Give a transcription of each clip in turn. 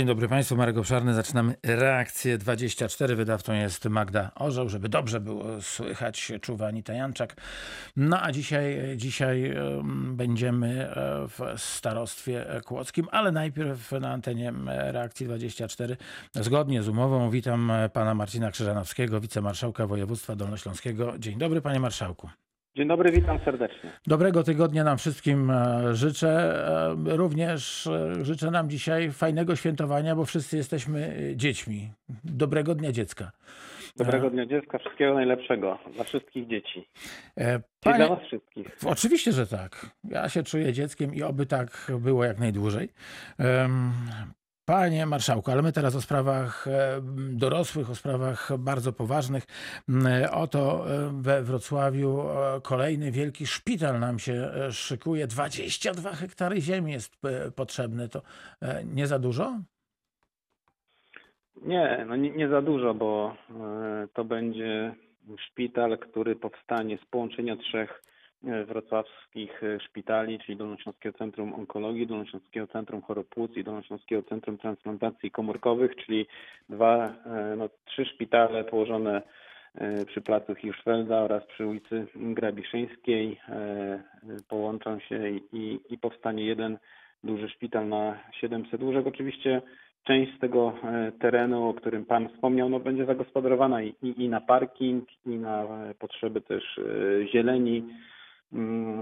Dzień dobry Państwu, Marek Obszarny. Zaczynamy reakcję 24. Wydawcą jest Magda Orzeł, żeby dobrze było słychać, czuwa Anita Janczak. No a dzisiaj, dzisiaj będziemy e, w starostwie kłodzkim, ale najpierw na antenie reakcji 24. Zgodnie z umową witam pana Marcina Krzyżanowskiego, wicemarszałka województwa dolnośląskiego. Dzień dobry panie marszałku. Dzień dobry, witam serdecznie. Dobrego tygodnia nam wszystkim e, życzę. E, również e, życzę nam dzisiaj fajnego świętowania, bo wszyscy jesteśmy dziećmi. Dobrego dnia dziecka. Dobrego dnia dziecka, wszystkiego najlepszego dla wszystkich dzieci. Panie... I dla was wszystkich. Oczywiście, że tak. Ja się czuję dzieckiem i oby tak było jak najdłużej. Panie marszałku, ale my teraz o sprawach e, dorosłych, o sprawach bardzo poważnych. Mm, oto e, we Wrocławiu e, kolejny wielki szpital nam się szykuje. 22 hektary ziemi jest potrzebne. To nie za dużo? Nie, no nie, nie za dużo, bo to będzie szpital, który powstanie z połączenia trzech E, wrocławskich e, szpitali, czyli Dolnośląskiego Centrum Onkologii, Dolnośląskiego Centrum Chorób Płuc i Dolnośląskiego Centrum Transplantacji Komórkowych, czyli dwa, e, no, trzy szpitale położone przy placu Hirschfelda oraz przy ulicy Grabiszyńskiej połączą się i, i powstanie jeden duży szpital na 700 łóżek. Oczywiście część z tego terenu, o którym Pan wspomniał, no, będzie zagospodarowana i, i, na parking, i na potrzeby też zieleni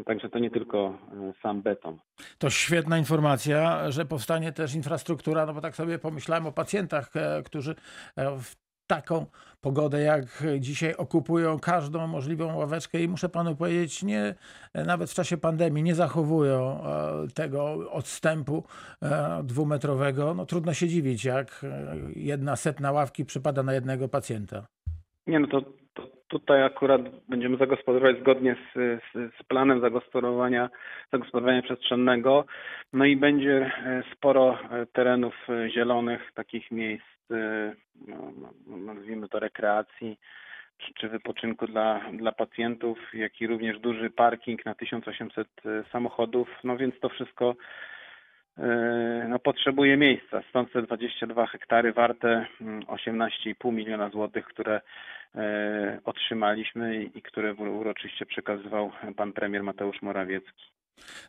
także to nie tylko e, sam beton. To świetna informacja, że powstanie też infrastruktura, no bo tak sobie pomyślałem o pacjentach, e, którzy e, w taką pogodę jak dzisiaj okupują każdą możliwą ławeczkę i muszę panu powiedzieć, nie, nawet w czasie pandemii nie zachowują tego odstępu dwumetrowego. No trudno się dziwić, jak jedna setna ławki przypada na jednego pacjenta. Nie, no to Tutaj akurat będziemy zagospodarować zgodnie z, z, z, planem zagospodarowania, zagospodarowania przestrzennego. No i będzie e, sporo e, terenów e, zielonych, takich miejsc, no, no, nazwijmy to rekreacji czy, czy wypoczynku dla, dla pacjentów, jak i również duży parking na 1800 samochodów. No więc to wszystko no, potrzebuje miejsca. Stąd te 22 hektary warte 18,5 mm, miliona złotych, które E, otrzymaliśmy i które uroczyście przekazywał pan premier Mateusz Morawiecki.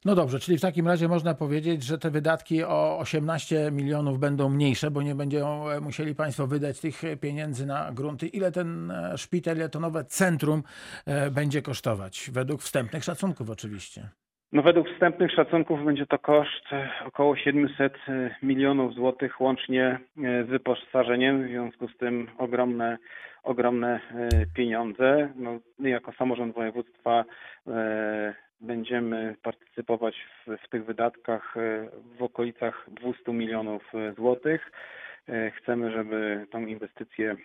No dobrze, czyli w takim razie można powiedzieć, że te wydatki o 18 milionów będą mniejsze, bo nie będą e, musieli Państwo wydać tych pieniędzy na grunty. Ile ten e, szpital, ile to nowe centrum będzie kosztować? Według wstępnych szacunków oczywiście. No według wstępnych szacunków będzie to koszt około 700 milionów złotych łącznie z wyposażeniem, w związku z tym ogromne ogromne e, pieniądze. No, jako samorząd województwa e, będziemy partycypować w, w tych wydatkach e, w okolicach 200 milionów złotych. Chcemy, żeby tą inwestycję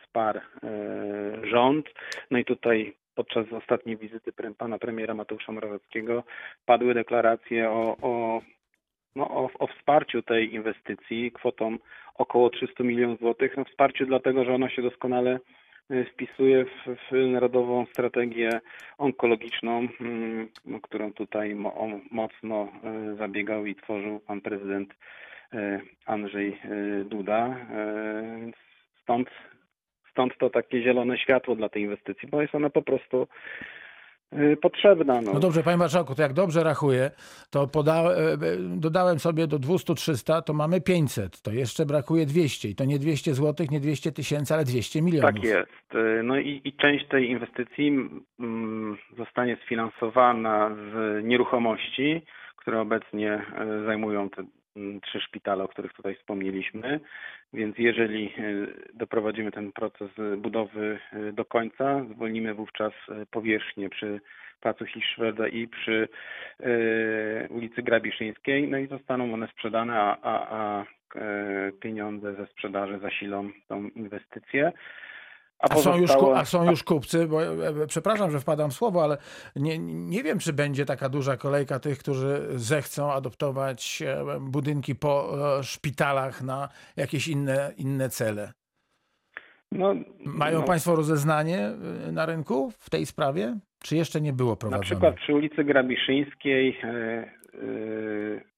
wsparł rząd. No i tutaj podczas ostatniej wizyty pana premiera Mateusza Morawieckiego padły deklaracje o, o no, o, o, wsparciu tej inwestycji kwotą około 300 milionów złotych. No, wsparciu dlatego, że ona się doskonale y, wpisuje w, w Narodową Strategię Onkologiczną, mm, no, którą tutaj mo, mocno y, zabiegał i tworzył pan prezydent y, Andrzej Duda. Stąd, stąd to takie zielone światło dla tej inwestycji, bo jest ona po prostu Y, potrzebna. No. no dobrze, panie marszałku, to jak dobrze rachuję, to poda, e, e, dodałem sobie do 200-300, to mamy 500, to jeszcze brakuje 200 i to nie 200 zł, nie 200 tysięcy, ale 200 milionów. Tak jest. Y, no i, i część tej inwestycji mm, zostanie sfinansowana z nieruchomości, które obecnie e, zajmują te trzy szpitale, o których tutaj wspomnieliśmy. Więc jeżeli e, doprowadzimy ten proces budowy e, do końca, zwolnimy wówczas e, powierzchnię przy Placu Hiszweda i przy ulicy Grabiszyńskiej, no i zostaną one sprzedane, a, a, a pieniądze ze sprzedaży zasilą tą inwestycję. A, a, są już, a są już kupcy, bo e, e, przepraszam, że wpadam w słowo, ale nie, nie wiem, czy będzie taka duża kolejka tych, którzy zechcą adoptować e, budynki po szpitalach na jakieś inne, inne cele. No, Mają no. Państwo rozeznanie na rynku w tej sprawie? Czy jeszcze nie było prowadzone? Na przykład przy ulicy Grabiszyńskiej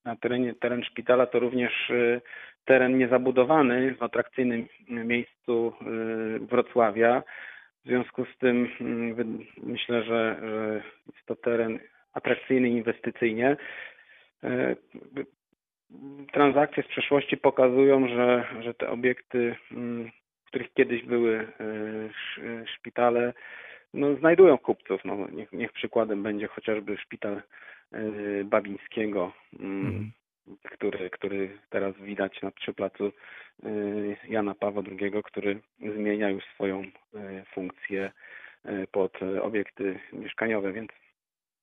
na terenie teren szpitala to również teren niezabudowany w atrakcyjnym miejscu Wrocławia. W związku z tym myślę, że, że jest to teren atrakcyjny inwestycyjnie. Transakcje z przeszłości pokazują, że, że te obiekty, w których kiedyś były szpitale, no, znajdują kupców. No, niech, niech przykładem będzie chociażby szpital y, Babińskiego, mm, mhm. Który, który teraz widać na przyplacu y, Jana Pawła II, który zmienia już swoją y, funkcję pod obiekty mieszkaniowe, więc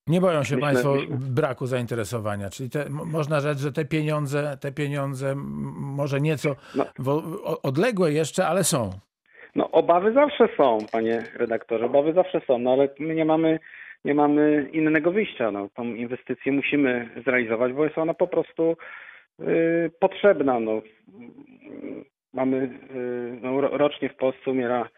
nie boją się myślę, Państwo myślę. braku zainteresowania, czyli te, można rzec, że te pieniądze, te pieniądze może nieco no. odległe jeszcze, ale są. No obawy zawsze są, panie redaktorze, obawy zawsze są, no ale my nie mamy, nie mamy innego wyjścia. No, tą inwestycję musimy zrealizować, bo jest ona po prostu y, potrzebna. No. Mamy y, no, rocznie w Polsce umiera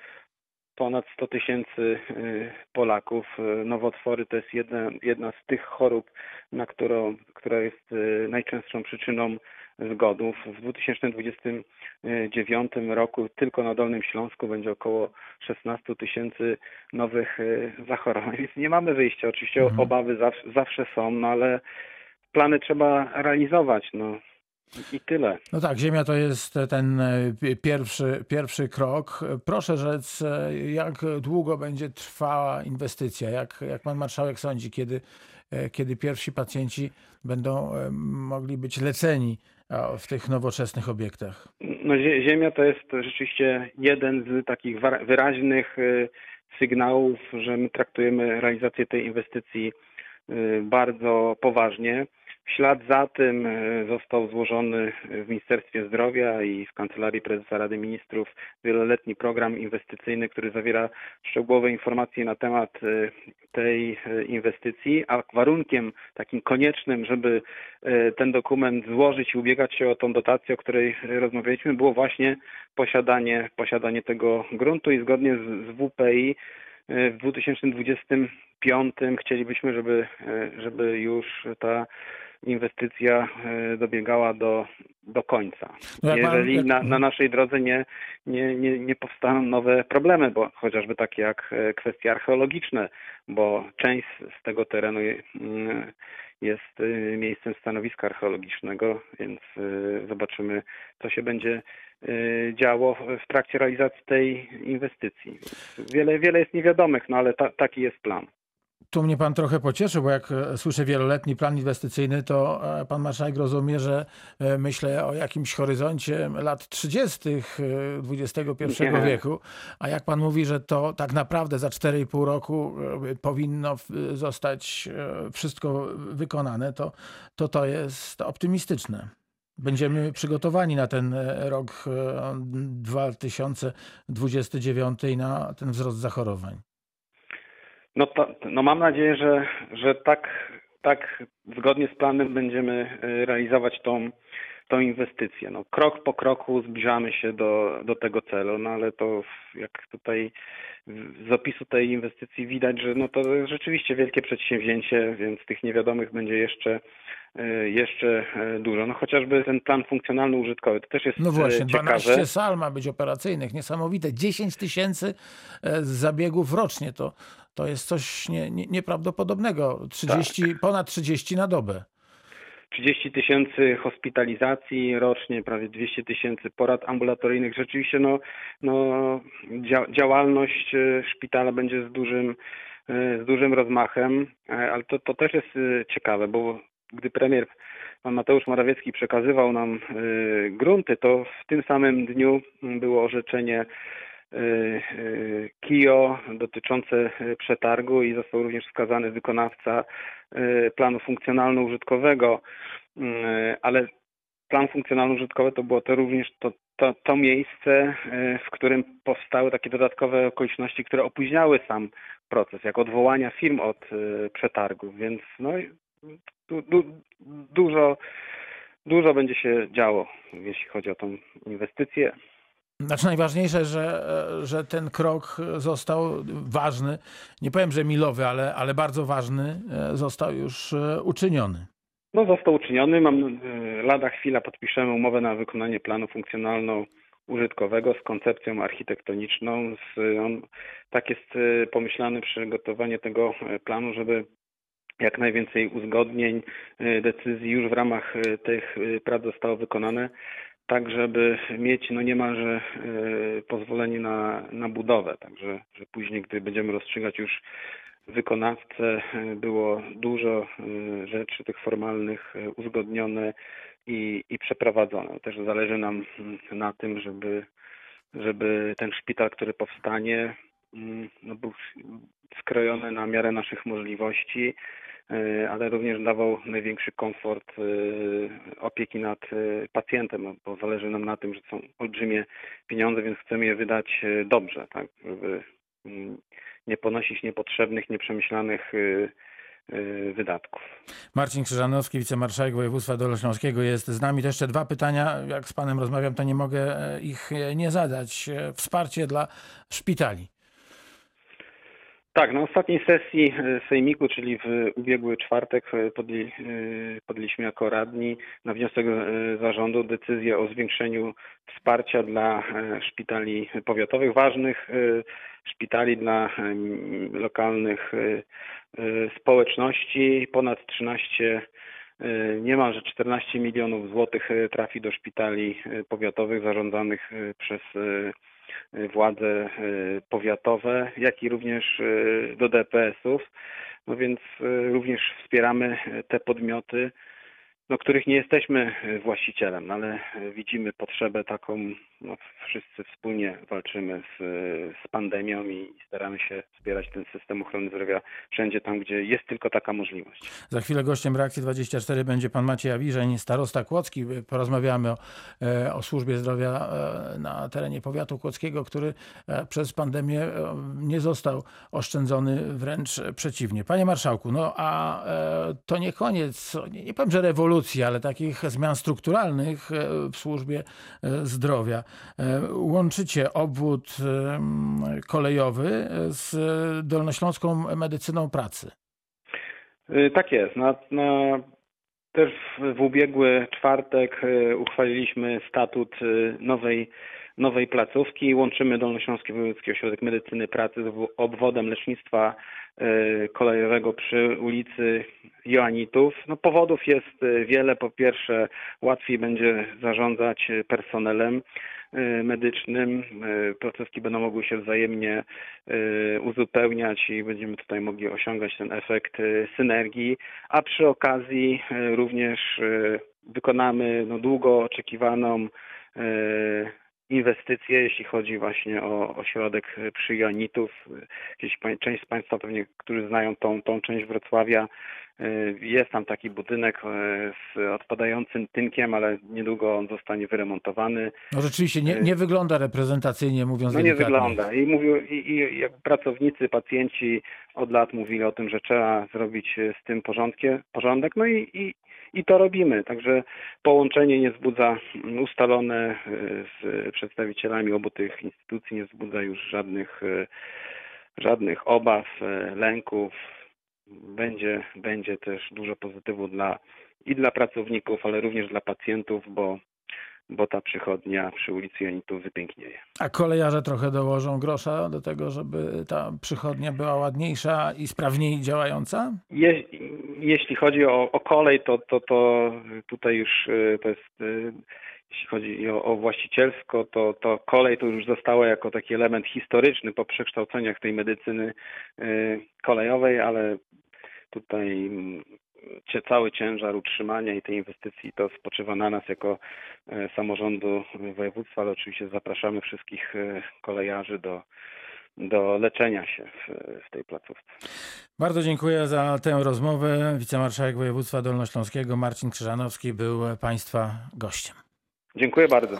ponad 100 tysięcy y, Polaków. Nowotwory to jest jedna, jedna z tych chorób, na którą, która jest y, najczęstszą przyczyną zgonów. W 2029 roku tylko na Dolnym Śląsku będzie około 16 tysięcy nowych y, zachorowań, więc nie mamy wyjścia. Oczywiście mhm. obawy zawsze, zawsze są, no ale plany trzeba realizować. No. I tyle. No tak, Ziemia to jest ten e, pierwszy, pierwszy krok. Proszę rzec, e, jak długo będzie trwała inwestycja? Jak, jak pan marszałek sądzi, kiedy, e, kiedy pierwsi pacjenci będą mogli być leceni w tych nowoczesnych obiektach? No, Ziemia to jest rzeczywiście jeden z takich wyraźnych sygnałów, że my traktujemy realizację tej inwestycji bardzo poważnie. W ślad za tym e, został złożony w Ministerstwie Zdrowia i w Kancelarii Prezesa Rady Ministrów wieloletni program inwestycyjny, który zawiera szczegółowe informacje na temat e, tej e, inwestycji, a warunkiem takim koniecznym, żeby ten dokument złożyć i ubiegać się o tą dotację, o której rozmawialiśmy, było właśnie posiadanie, posiadanie tego gruntu i zgodnie z, z WPI w 2025 chcielibyśmy, żeby, żeby już ta inwestycja e, dobiegała do, do końca. No Jeżeli na, na naszej drodze nie, nie, nie, nie powstaną nowe problemy, bo chociażby takie jak e, kwestie archeologiczne, bo część z tego terenu mm, jest e, miejscem stanowiska archeologicznego, więc zobaczymy, co się będzie działo w trakcie realizacji tej inwestycji. Wiele, wiele jest niewiadomych, no ale ta, taki jest plan. Tu mnie pan trochę pocieszył, bo jak e, słyszę wieloletni plan inwestycyjny, to e, pan marszałek rozumie, że e, myślę o jakimś horyzoncie lat 30. XXI wieku. A jak pan mówi, że to tak naprawdę za 4,5 roku powinno zostać wszystko wykonane, to to, to jest optymistyczne. Będziemy przygotowani na ten rok 2029 i na ten wzrost zachorowań. No, no mam nadzieję, że, że tak, tak zgodnie z planem będziemy y, realizować tą, tą inwestycję. No, krok po kroku zbliżamy się do, do tego celu, no ale to jak tutaj z opisu tej inwestycji widać, że no to jest rzeczywiście wielkie przedsięwzięcie, więc tych niewiadomych będzie jeszcze y, jeszcze y, dużo. No chociażby ten plan funkcjonalny użytkowy, to też jest No właśnie, ciekawe. 12 sal ma być operacyjnych, niesamowite. 10 tysięcy zabiegów rocznie to to jest coś nie, nie, nieprawdopodobnego. 30, tak. Ponad 30 na dobę. 30 tysięcy hospitalizacji rocznie, prawie 200 tysięcy porad ambulatoryjnych. Rzeczywiście no, no, działalność e, szpitala będzie z dużym, e, z dużym rozmachem, e, ale to, to też jest ciekawe, bo gdy premier pan Mateusz Morawiecki przekazywał nam grunty, to w tym samym dniu było orzeczenie Y, y, KIO dotyczące y, przetargu i został również wskazany wykonawca planu funkcjonalno-użytkowego, ale plan funkcjonalno-użytkowy to było to również to, to, to miejsce, w którym powstały takie dodatkowe okoliczności, które opóźniały sam proces, jak odwołania firm od przetargu, więc no, du, du, dużo, dużo będzie się działo, jeśli chodzi o tą inwestycję. Znaczy najważniejsze, że, że ten krok został ważny, nie powiem, że milowy, ale, ale bardzo ważny, e, został już e, uczyniony. No został uczyniony. Mam e, lada chwila podpiszemy umowę na wykonanie planu funkcjonalno-użytkowego z koncepcją architektoniczną. Z, on, tak jest e, pomyślane przygotowanie tego e, planu, żeby jak najwięcej uzgodnień, decyzji już w ramach tych prac zostało wykonane, tak żeby mieć no niemalże pozwolenie na, na budowę. Także że później, gdy będziemy rozstrzygać już wykonawcę, e, było dużo e, rzeczy tych formalnych e, uzgodnione i, i przeprowadzone. Też zależy nam na tym, żeby, żeby ten szpital, który powstanie, no, był skrojony na miarę naszych możliwości, ale również dawał największy komfort opieki nad pacjentem, no, bo zależy nam na tym, że są olbrzymie pieniądze, więc chcemy je wydać dobrze, tak, żeby nie ponosić niepotrzebnych, nieprzemyślanych e, e, wydatków. Marcin Krzyżanowski, wicemarszałek województwa dolnośląskiego jest z nami. To jeszcze dwa pytania. Jak z panem rozmawiam, to nie mogę e, ich e, nie zadać. E, Wsparcie dla szpitali. Tak, na ostatniej sesji Sejmiku, czyli w ubiegły czwartek, podjęli, podjęliśmy jako radni na wniosek zarządu decyzję o zwiększeniu wsparcia dla szpitali powiatowych, ważnych szpitali dla lokalnych e, e, społeczności. Ponad 13, e, niemalże 14 milionów złotych trafi do szpitali powiatowych zarządzanych przez władze powiatowe, jak i również do DPS-ów. No więc również wspieramy te podmioty, no, których nie jesteśmy e, właścicielem, no, ale e, widzimy potrzebę taką, no, wszyscy wspólnie walczymy z, z pandemią i staramy się wspierać ten system ochrony zdrowia wszędzie tam, gdzie jest tylko taka możliwość. Za chwilę gościem Reakcji 24 będzie pan Maciej Awiżeń, starosta Kłodzki. Porozmawiamy o, e, o służbie zdrowia e, na terenie powiatu kłodzkiego, który e, przez pandemię e, nie został oszczędzony, wręcz przeciwnie. Panie marszałku, no a e, to nie koniec, nie, nie powiem, że rewolucji, ale takich zmian strukturalnych e, w służbie e, zdrowia. E, Łączycie obwód kolejowy z dolnośląską medycyną pracy. Tak jest. Na, na, też w, ubiegły czwartek uchwaliliśmy statut nowej, nowej placówki. Łączymy Dolnośląski Wojewódzki Ośrodek Medycyny Pracy z obwodem lecznictwa kolejowego przy ulicy Joanitów. No, powodów jest y, wiele. Po pierwsze, łatwiej będzie zarządzać personelem y, medycznym. Placówki będą mogły się wzajemnie uzupełniać i będziemy tutaj mogli osiągać ten efekt synergii, a przy okazji również wykonamy no, długo oczekiwaną y, inwestycję, jeśli chodzi właśnie o ośrodek y, przy Joanitów. Y, Jakieś pań- część z Państwa pewnie, którzy znają tą, tą część Wrocławia, y, jest tam taki budynek y, z odpadającym tynkiem, ale niedługo on zostanie wyremontowany. No rzeczywiście nie, nie wygląda reprezentacyjnie, mówiąc No nie wygląda. I mówił, i, i jak pracownicy, pacjenci od lat mówili o tym, że trzeba zrobić z tym porządkie, porządek, no i, i, i to robimy. Także połączenie nie wzbudza mm, ustalone e, z przedstawicielami obu tych instytucji, nie wzbudza już żadnych, e, żadnych obaw, e, lęków. Będzie, będzie też dużo pozytywu dla i dla pracowników, ale również dla pacjentów, bo bo ta przychodnia przy ulicy Janitów wypięknieje. A kolejarze trochę dołożą grosza do tego, żeby ta przychodnia była ładniejsza i sprawniej działająca? Je, jeśli chodzi o, o kolej, to, to, to tutaj już y, to jest, y, jeśli chodzi o, o właścicielsko, to, to kolej to już została jako taki element historyczny po przekształceniach tej medycyny y, kolejowej, ale tutaj cały ciężar utrzymania i tej inwestycji to spoczywa na nas jako e, samorządu województwa, ale oczywiście zapraszamy wszystkich e, kolejarzy do, do leczenia się w, w tej placówce. Bardzo dziękuję za tę rozmowę. Wicemarszałek województwa dolnośląskiego Marcin Krzyżanowski był Państwa gościem. Dziękuję bardzo.